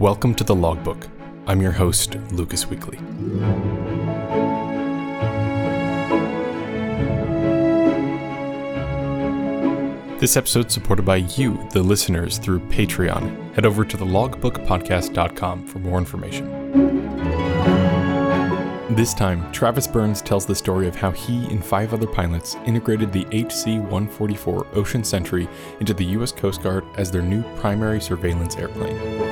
Welcome to the Logbook. I'm your host, Lucas Weakley. This episode is supported by you, the listeners, through Patreon. Head over to thelogbookpodcast.com for more information. This time, Travis Burns tells the story of how he and five other pilots integrated the HC 144 Ocean Sentry into the U.S. Coast Guard as their new primary surveillance airplane.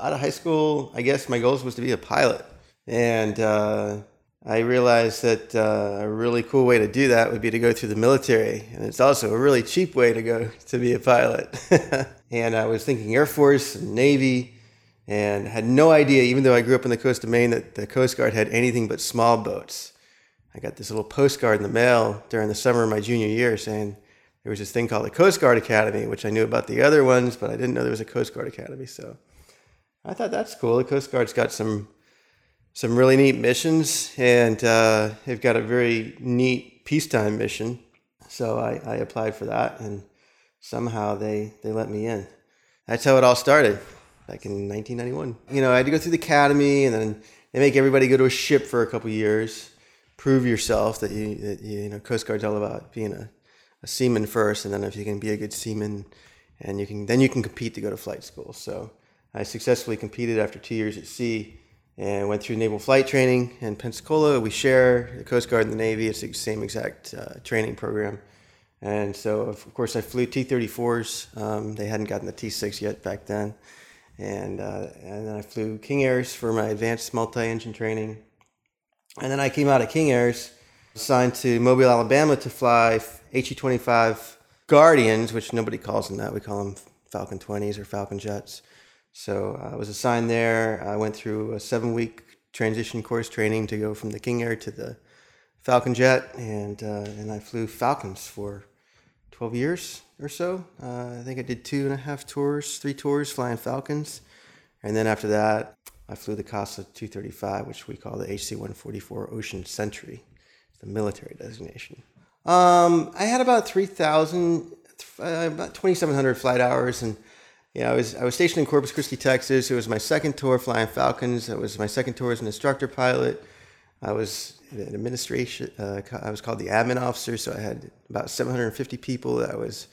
Out of high school, I guess my goals was to be a pilot. And uh, I realized that uh, a really cool way to do that would be to go through the military. And it's also a really cheap way to go to be a pilot. and I was thinking Air Force and Navy and had no idea, even though I grew up in the coast of Maine, that the Coast Guard had anything but small boats. I got this little postcard in the mail during the summer of my junior year saying there was this thing called the Coast Guard Academy, which I knew about the other ones, but I didn't know there was a Coast Guard Academy. So I thought that's cool. The Coast Guard's got some some really neat missions, and uh, they've got a very neat peacetime mission. So I, I applied for that, and somehow they they let me in. That's how it all started, back in 1991. You know, I had to go through the academy, and then they make everybody go to a ship for a couple years, prove yourself that you that you, you know Coast Guard's all about being a, a seaman first, and then if you can be a good seaman, and you can then you can compete to go to flight school. So I successfully competed after two years at sea and went through naval flight training in Pensacola. We share the Coast Guard and the Navy. It's the same exact uh, training program. And so, of course, I flew T-34s. Um, they hadn't gotten the T-6 yet back then. And, uh, and then I flew King Airs for my advanced multi-engine training. And then I came out of King Airs, assigned to Mobile, Alabama to fly HU-25 Guardians, which nobody calls them that. We call them Falcon 20s or Falcon Jets. So uh, I was assigned there. I went through a seven week transition course training to go from the King Air to the Falcon Jet, and uh, and I flew Falcons for 12 years or so. Uh, I think I did two and a half tours, three tours flying Falcons, and then after that, I flew the CASA 235, which we call the HC 144 Ocean Sentry, the military designation. Um, I had about 3,000, uh, about 2,700 flight hours, and yeah, I was I was stationed in Corpus Christi, Texas. It was my second tour flying Falcons. It was my second tour as an instructor pilot. I was an administration. Uh, I was called the admin officer, so I had about 750 people that I was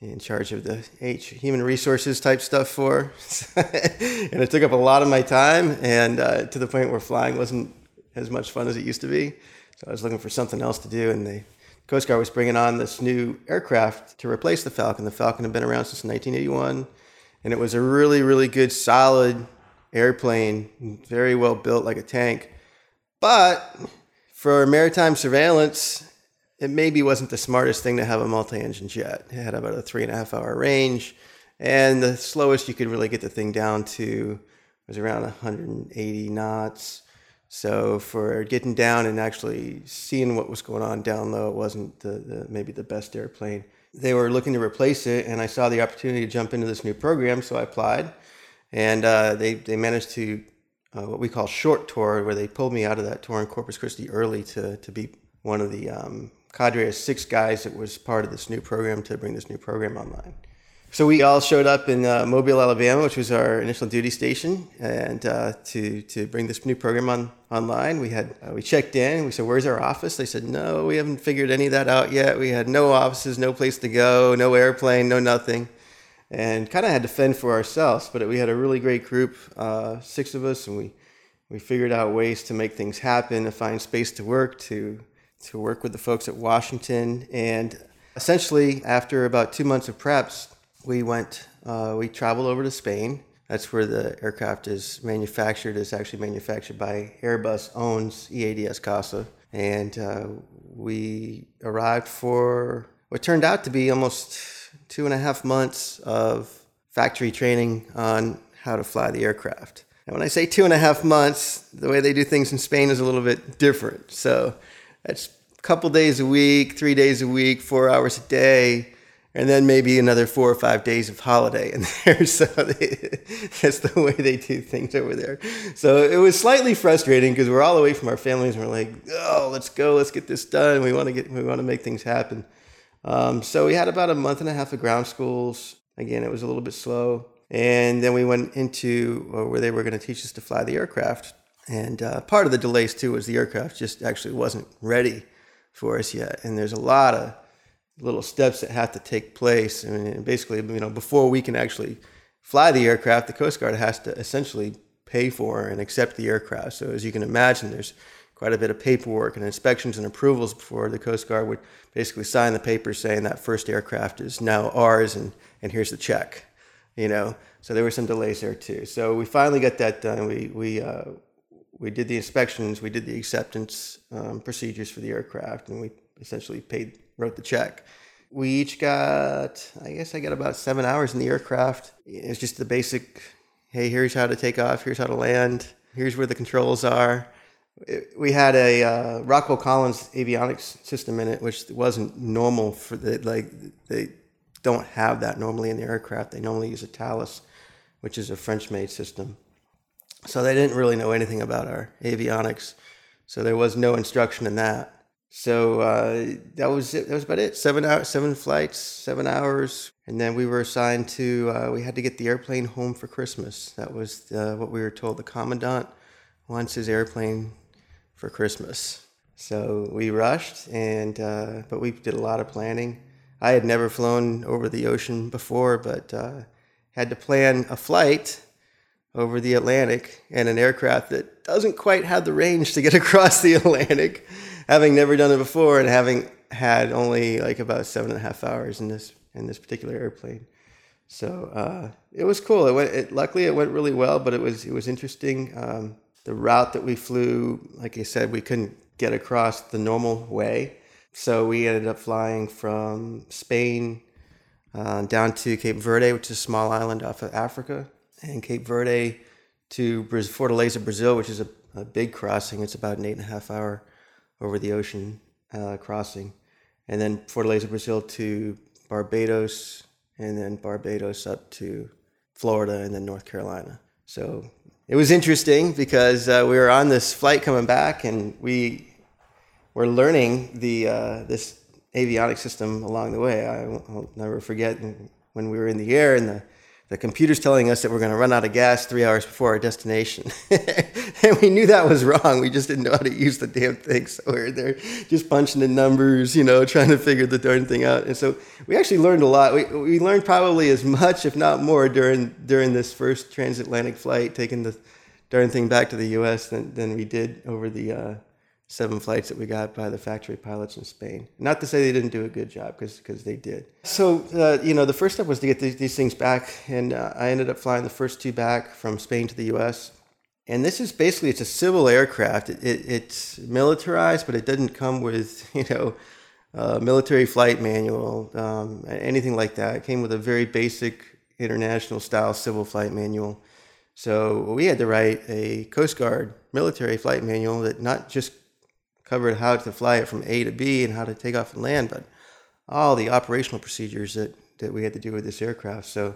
in charge of the H human resources type stuff for, and it took up a lot of my time, and uh, to the point where flying wasn't as much fun as it used to be. So I was looking for something else to do, and the Coast Guard was bringing on this new aircraft to replace the Falcon. The Falcon had been around since 1981 and it was a really really good solid airplane very well built like a tank. But for maritime surveillance it maybe wasn't the smartest thing to have a multi-engine jet. It had about a three and a half hour range. And the slowest you could really get the thing down to was around 180 knots. So for getting down and actually seeing what was going on down low it wasn't the, the maybe the best airplane they were looking to replace it, and I saw the opportunity to jump into this new program, so I applied. And uh, they, they managed to, uh, what we call short tour, where they pulled me out of that tour in Corpus Christi early to, to be one of the um, cadre of six guys that was part of this new program to bring this new program online. So we all showed up in uh, Mobile, Alabama, which was our initial duty station, and uh, to to bring this new program on online. We had uh, we checked in. We said, "Where's our office?" They said, "No, we haven't figured any of that out yet. We had no offices, no place to go, no airplane, no nothing." And kind of had to fend for ourselves, but we had a really great group, uh, six of us, and we we figured out ways to make things happen, to find space to work, to to work with the folks at Washington, and essentially after about two months of preps we went, uh, we traveled over to Spain. That's where the aircraft is manufactured. It's actually manufactured by Airbus, owns EADS CASA. And uh, we arrived for what turned out to be almost two and a half months of factory training on how to fly the aircraft. And when I say two and a half months, the way they do things in Spain is a little bit different. So that's a couple days a week, three days a week, four hours a day and then maybe another four or five days of holiday in there. So they, that's the way they do things over there. So it was slightly frustrating because we're all away from our families and we're like, oh, let's go, let's get this done. We want to get, we want to make things happen. Um, so we had about a month and a half of ground schools, again, it was a little bit slow. And then we went into uh, where they were going to teach us to fly the aircraft. And uh, part of the delays too was the aircraft just actually wasn't ready for us yet. And there's a lot of little steps that have to take place. I mean, basically, you know, before we can actually fly the aircraft, the Coast Guard has to essentially pay for and accept the aircraft. So as you can imagine, there's quite a bit of paperwork and inspections and approvals before the Coast Guard would basically sign the paper saying that first aircraft is now ours and, and here's the check, you know. So there were some delays there too. So we finally got that done. We, we, uh, we did the inspections, we did the acceptance um, procedures for the aircraft, and we essentially paid, wrote the check. We each got, I guess I got about seven hours in the aircraft. It's just the basic, hey, here's how to take off, here's how to land, here's where the controls are we had a uh, Rockwell Collins avionics system in it, which wasn't normal for the like they don't have that normally in the aircraft. They normally use a Thales, which is a French-made system. So they didn't really know anything about our avionics. So there was no instruction in that. So uh, that was it. That was about it. Seven hours, seven flights, seven hours, and then we were assigned to. Uh, we had to get the airplane home for Christmas. That was uh, what we were told. The commandant wants his airplane for Christmas. So we rushed, and uh, but we did a lot of planning. I had never flown over the ocean before, but uh, had to plan a flight over the Atlantic and an aircraft that doesn't quite have the range to get across the Atlantic, having never done it before and having had only like about seven and a half hours in this in this particular airplane. So uh, it was cool. It went. It, luckily, it went really well, but it was it was interesting. Um, the route that we flew, like I said, we couldn't get across the normal way. So we ended up flying from Spain uh, down to Cape Verde, which is a small island off of Africa, and Cape Verde to Fortaleza, Brazil, which is a, a big crossing. It's about an eight and a half hour over the ocean uh, crossing. And then Fortaleza, Brazil to Barbados, and then Barbados up to Florida and then North Carolina. So it was interesting because uh, we were on this flight coming back and we were learning the uh, this avionics system along the way. I will never forget when we were in the air and the the computer's telling us that we're going to run out of gas three hours before our destination. and we knew that was wrong. We just didn't know how to use the damn thing. So we are there just punching in numbers, you know, trying to figure the darn thing out. And so we actually learned a lot. We, we learned probably as much, if not more, during, during this first transatlantic flight, taking the darn thing back to the U.S. than, than we did over the, uh, seven flights that we got by the factory pilots in Spain. Not to say they didn't do a good job, because they did. So, uh, you know, the first step was to get these, these things back, and uh, I ended up flying the first two back from Spain to the U.S. And this is basically it's a civil aircraft. It, it, it's militarized, but it doesn't come with you know a military flight manual, um, anything like that. It came with a very basic international style civil flight manual. So we had to write a Coast Guard military flight manual that not just covered how to fly it from A to B and how to take off and land, but all the operational procedures that, that we had to do with this aircraft. So,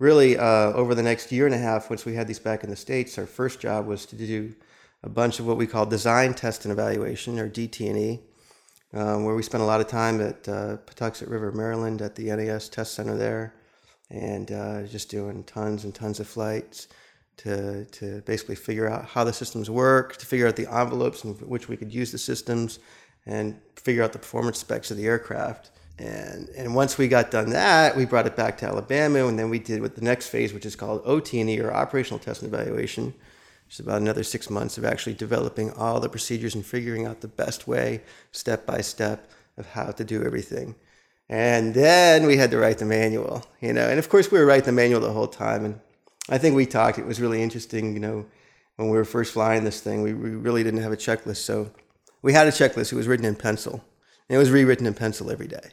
really, uh, over the next year and a half, once we had these back in the States, our first job was to do a bunch of what we call design, test, and evaluation, or DT&E, um, where we spent a lot of time at uh, Patuxent River, Maryland, at the NAS test center there, and uh, just doing tons and tons of flights to, to basically figure out how the systems work, to figure out the envelopes in which we could use the systems, and figure out the performance specs of the aircraft. And, and once we got done that, we brought it back to Alabama, and then we did with the next phase, which is called OT&E, or Operational Test and Evaluation, is about another six months of actually developing all the procedures and figuring out the best way, step by step, of how to do everything. And then we had to write the manual, you know. And of course, we were writing the manual the whole time, and I think we talked. It was really interesting, you know, when we were first flying this thing. We, we really didn't have a checklist, so we had a checklist. It was written in pencil, and it was rewritten in pencil every day.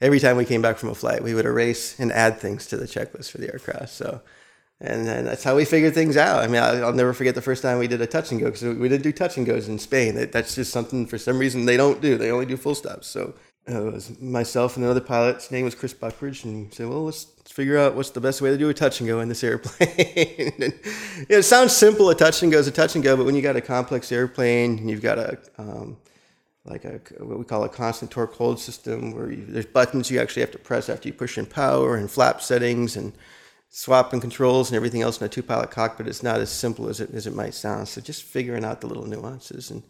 Every time we came back from a flight, we would erase and add things to the checklist for the aircraft. So, and then that's how we figured things out. I mean, I'll never forget the first time we did a touch and go because we didn't do touch and goes in Spain. That's just something for some reason they don't do. They only do full stops. So uh, it was myself and another pilot. His name was Chris Buckridge, and he said, "Well, let's figure out what's the best way to do a touch and go in this airplane." and, you know, it sounds simple. A touch and go is a touch and go, but when you got a complex airplane, and you've got a um, like a what we call a constant torque hold system, where you, there's buttons you actually have to press after you push in power and flap settings and swapping controls and everything else in a two-pilot cockpit. It's not as simple as it as it might sound. So just figuring out the little nuances and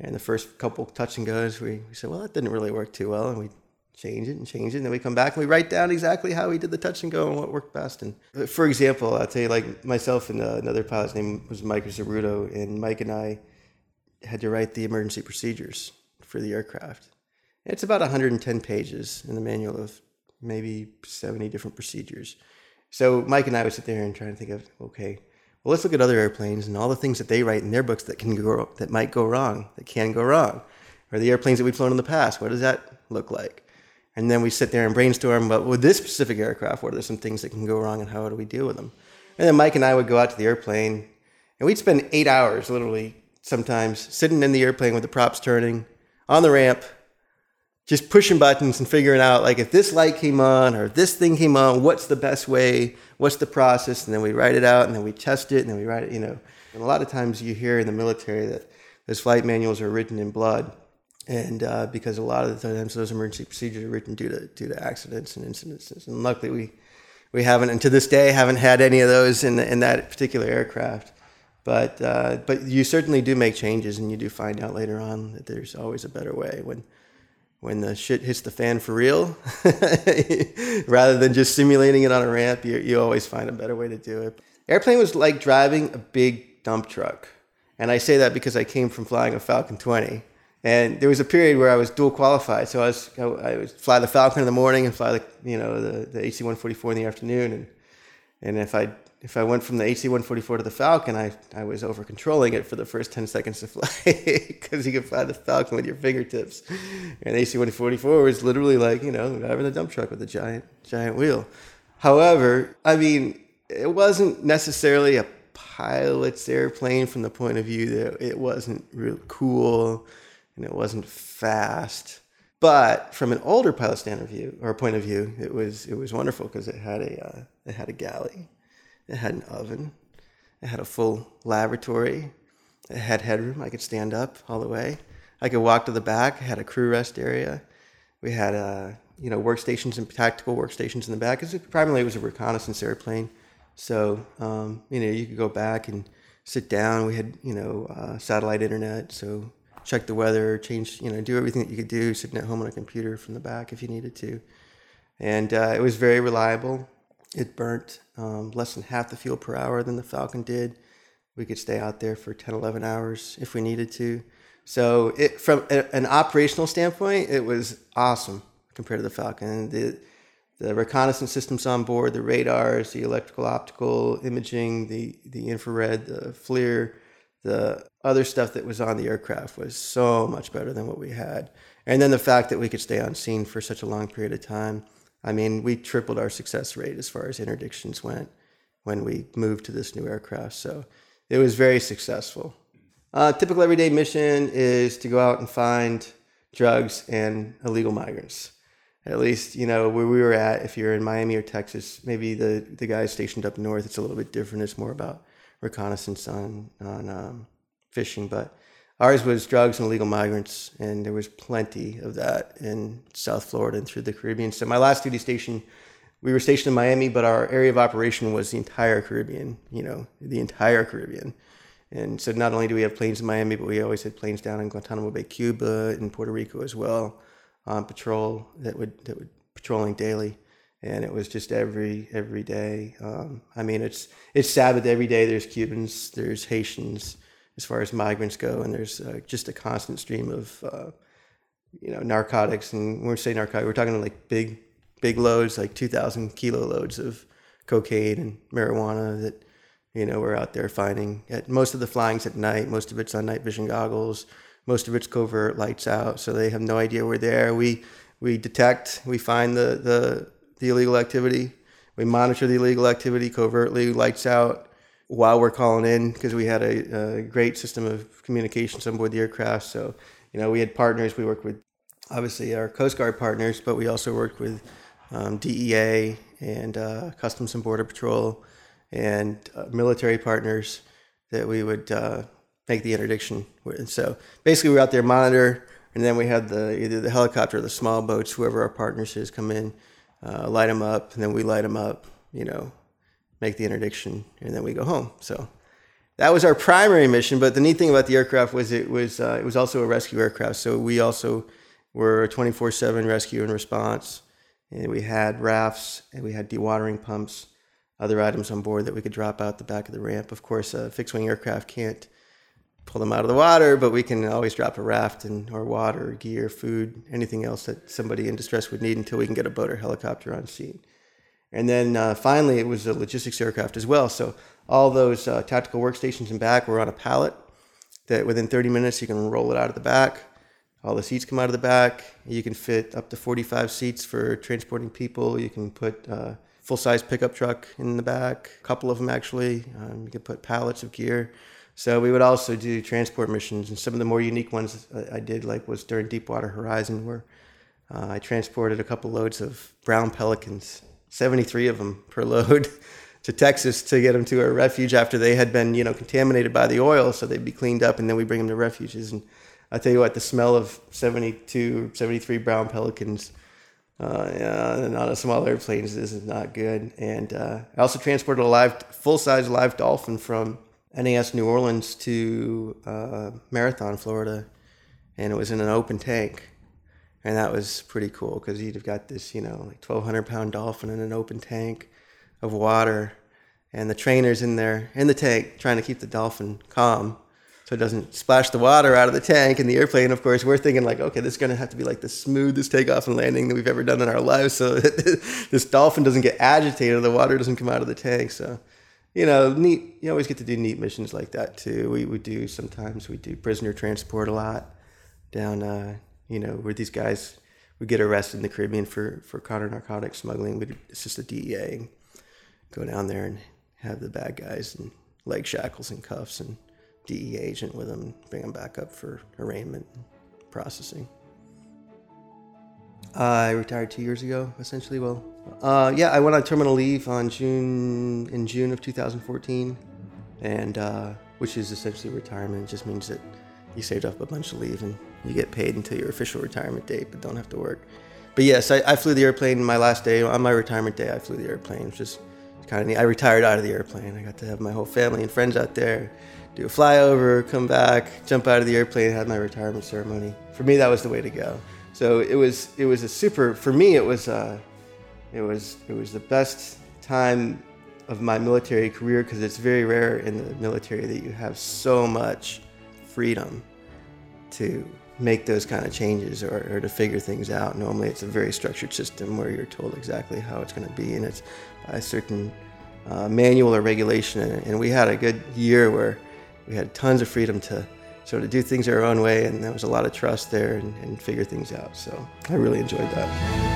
and the first couple touch and goes, we, we said, well, that didn't really work too well, and we change it and change it, and then we come back and we write down exactly how we did the touch and go and what worked best. And for example, I'll tell you, like myself and uh, another pilot's name was Mike Zaruto, and Mike and I had to write the emergency procedures for the aircraft. It's about 110 pages in the manual of maybe 70 different procedures. So Mike and I would sit there and try to think of, okay, well, let's look at other airplanes and all the things that they write in their books that can go, that might go wrong, that can go wrong, or the airplanes that we've flown in the past. What does that look like? And then we sit there and brainstorm. But with this specific aircraft, what are some things that can go wrong, and how do we deal with them? And then Mike and I would go out to the airplane, and we'd spend eight hours, literally, sometimes sitting in the airplane with the props turning, on the ramp, just pushing buttons and figuring out like if this light came on or this thing came on, what's the best way, what's the process, and then we write it out and then we test it and then we write it, you know. And a lot of times you hear in the military that those flight manuals are written in blood, and uh, because a lot of the times those emergency procedures are written due to due to accidents and incidences, and luckily we we haven't, and to this day haven't had any of those in in that particular aircraft. But uh, but you certainly do make changes, and you do find out later on that there's always a better way when when the shit hits the fan for real. Rather than just simulating it on a ramp, you you always find a better way to do it. Airplane was like driving a big dump truck, and I say that because I came from flying a Falcon 20. And there was a period where I was dual qualified, so I was I, would fly the Falcon in the morning and fly the you know the the HC-144 in the afternoon, and and if I if I went from the HC-144 to the Falcon, I, I was over controlling it for the first 10 seconds of flight because you can fly the Falcon with your fingertips. And the HC-144 was literally like, you know, driving a dump truck with a giant, giant wheel. However, I mean, it wasn't necessarily a pilot's airplane from the point of view that it wasn't real cool and it wasn't fast. But from an older pilot standard view or point of view, it was it was wonderful because it had a uh, it had a galley it had an oven. It had a full laboratory. It had headroom. I could stand up all the way. I could walk to the back. It had a crew rest area. We had, uh, you know, workstations and tactical workstations in the back. Because primarily it was a reconnaissance airplane. So, um, you know, you could go back and sit down. We had, you know, uh, satellite internet. So check the weather, change, you know, do everything that you could do sitting at home on a computer from the back if you needed to. And uh, it was very reliable. It burnt um, less than half the fuel per hour than the Falcon did. We could stay out there for 10, 11 hours if we needed to. So, it, from a, an operational standpoint, it was awesome compared to the Falcon. The, the reconnaissance systems on board, the radars, the electrical optical imaging, the, the infrared, the FLIR, the other stuff that was on the aircraft was so much better than what we had. And then the fact that we could stay on scene for such a long period of time I mean, we tripled our success rate as far as interdictions went when we moved to this new aircraft. So it was very successful. Uh, typical everyday mission is to go out and find drugs and illegal migrants. At least, you know, where we were at, if you're in Miami or Texas, maybe the, the guys stationed up north, it's a little bit different. It's more about reconnaissance on, on um, fishing. But Ours was drugs and illegal migrants, and there was plenty of that in South Florida and through the Caribbean. So my last duty station, we were stationed in Miami, but our area of operation was the entire Caribbean. You know, the entire Caribbean. And so not only do we have planes in Miami, but we always had planes down in Guantanamo Bay, Cuba, and Puerto Rico as well, on patrol that would that would patrolling daily. And it was just every every day. Um, I mean, it's it's Sabbath every day. There's Cubans, there's Haitians, as far as migrants go, and there's uh, just a constant stream of uh, you know narcotics. And when we say narcotics, we're talking like big big loads, like 2,000 kilo loads of cocaine and marijuana that you know we're out there finding. At most of the flying's at night. Most of it's on night vision goggles. Most of it's covert, lights out, so they have no idea we're there. We we detect, we find the the, the illegal activity. We monitor the illegal activity covertly, lights out while we're calling in because we had a, a, great system of communications on board the aircraft. So, you know, we had partners. We worked with obviously our Coast Guard partners, but we also worked with um, DEA and uh, Customs and Border Patrol and uh, military partners that we would uh, make the interdiction. And so basically, we're out there monitor And then we had the either the helicopter or the small boats, whoever our partners is, come in, uh, light them up, and then we light them up. You know, make the interdiction, and then we go home. So that was our primary mission. But the neat thing about the aircraft was it was uh, it was also a rescue aircraft. So we also were 24/7 rescue and response, and we had rafts and we had dewatering pumps, other items on board that we could drop out the back of the ramp. Of course, a fixed wing aircraft can't pull them out of the water, but we can always drop a raft and or water, gear, food, anything else that somebody in distress would need until we can get a boat or helicopter on scene. And then uh, finally, it was a logistics aircraft as well. So all those uh, tactical workstations in back were on a pallet that within 30 minutes you can roll it out of the back. All the seats come out of the back. You can fit up to 45 seats for transporting people. You can put uh, full size pickup truck in the back, a couple of them actually. Um, you can put pallets of gear. So we would also do transport missions, and some of the more unique ones I did, like was during Deepwater Horizon, where uh, I transported a couple loads of brown pelicans 73 of them per load to Texas to get them to a refuge after they had been, you know, contaminated by the oil. So they'd be cleaned up and then we bring them to refuges. And I tell you what, the smell of 72 73 brown pelicans uh, yeah, on a small airplane this is not good. And uh, I also transported a live, full size live dolphin from NAS New Orleans to uh, Marathon, Florida. And it was in an open tank and that was pretty cool because you'd have got this, you know, like 1,200 pound dolphin in an open tank of water, and the trainer's in there in the tank trying to keep the dolphin calm so it doesn't splash the water out of the tank. And the airplane, of course, we're thinking like, okay, this is going to have to be like the smoothest takeoff and landing that we've ever done in our lives, so this dolphin doesn't get agitated, the water doesn't come out of the tank. So, you know, neat. You always get to do neat missions like that too. We we do sometimes we do prisoner transport a lot down. Uh, you know, where these guys would get arrested in the Caribbean for, for counter narcotics smuggling. We'd assist the DEA go down there and have the bad guys and leg shackles and cuffs and DEA agent with them, bring them back up for arraignment and processing. I retired two years ago, essentially. Well, uh, yeah, I went on terminal leave on June in June of 2014, and uh, which is essentially retirement. It just means that you saved up a bunch of leave and you get paid until your official retirement date, but don't have to work. But yes, I, I flew the airplane my last day. On my retirement day, I flew the airplane. Was just kind of neat. I retired out of the airplane. I got to have my whole family and friends out there, do a flyover, come back, jump out of the airplane, have my retirement ceremony. For me, that was the way to go. So it was it was a super. For me, it was uh, it was it was the best time of my military career because it's very rare in the military that you have so much freedom to make those kind of changes or, or, to figure things out. Normally, it's a very structured system where you're told exactly how it's going to be, and it's by a certain uh, manual or regulation. And, we had a good year where we had tons of freedom to sort of do things our own way, and there was a lot of trust there and, and figure things out. So I really enjoyed that.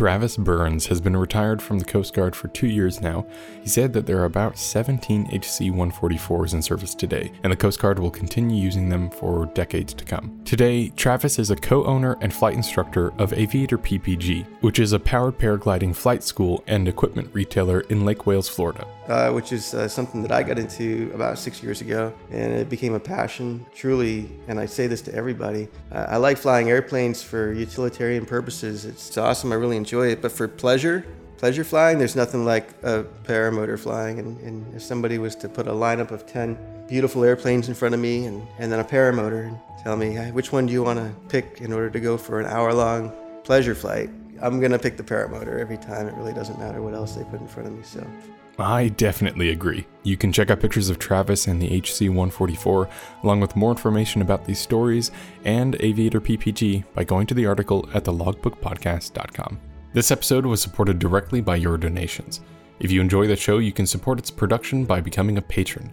Travis Burns has been retired from the Coast Guard for two years now. He said that there are about 17 HC 144s in service today, and the Coast Guard will continue using them for decades to come. Today, Travis is a co owner and flight instructor of Aviator PPG, which is a powered paragliding flight school and equipment retailer in Lake Wales, Florida uh, which is uh, something that I got into about six years ago, and it became a passion, truly. And I say this to everybody: uh, I like flying airplanes for utilitarian purposes. It's awesome. I really enjoy it, but for pleasure. Pleasure flying, there's nothing like a paramotor flying. And, and if somebody was to put a lineup of 10 beautiful airplanes in front of me and, and then a paramotor and tell me, which one do you want to pick in order to go for an hour long pleasure flight? I'm going to pick the paramotor every time. It really doesn't matter what else they put in front of me. So I definitely agree. You can check out pictures of Travis and the HC 144, along with more information about these stories and Aviator PPG by going to the article at thelogbookpodcast.com. This episode was supported directly by your donations. If you enjoy the show, you can support its production by becoming a patron.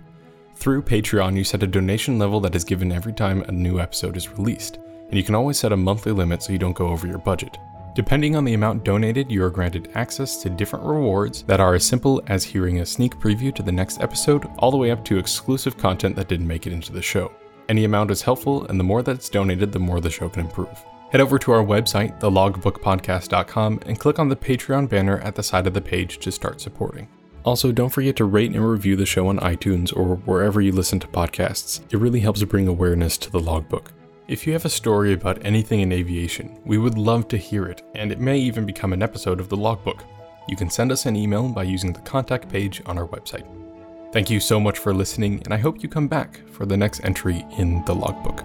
Through Patreon, you set a donation level that is given every time a new episode is released, and you can always set a monthly limit so you don't go over your budget. Depending on the amount donated, you are granted access to different rewards that are as simple as hearing a sneak preview to the next episode, all the way up to exclusive content that didn't make it into the show. Any amount is helpful, and the more that's donated, the more the show can improve. Head over to our website, thelogbookpodcast.com, and click on the Patreon banner at the side of the page to start supporting. Also, don't forget to rate and review the show on iTunes or wherever you listen to podcasts. It really helps bring awareness to the logbook. If you have a story about anything in aviation, we would love to hear it, and it may even become an episode of the logbook. You can send us an email by using the contact page on our website. Thank you so much for listening, and I hope you come back for the next entry in the logbook.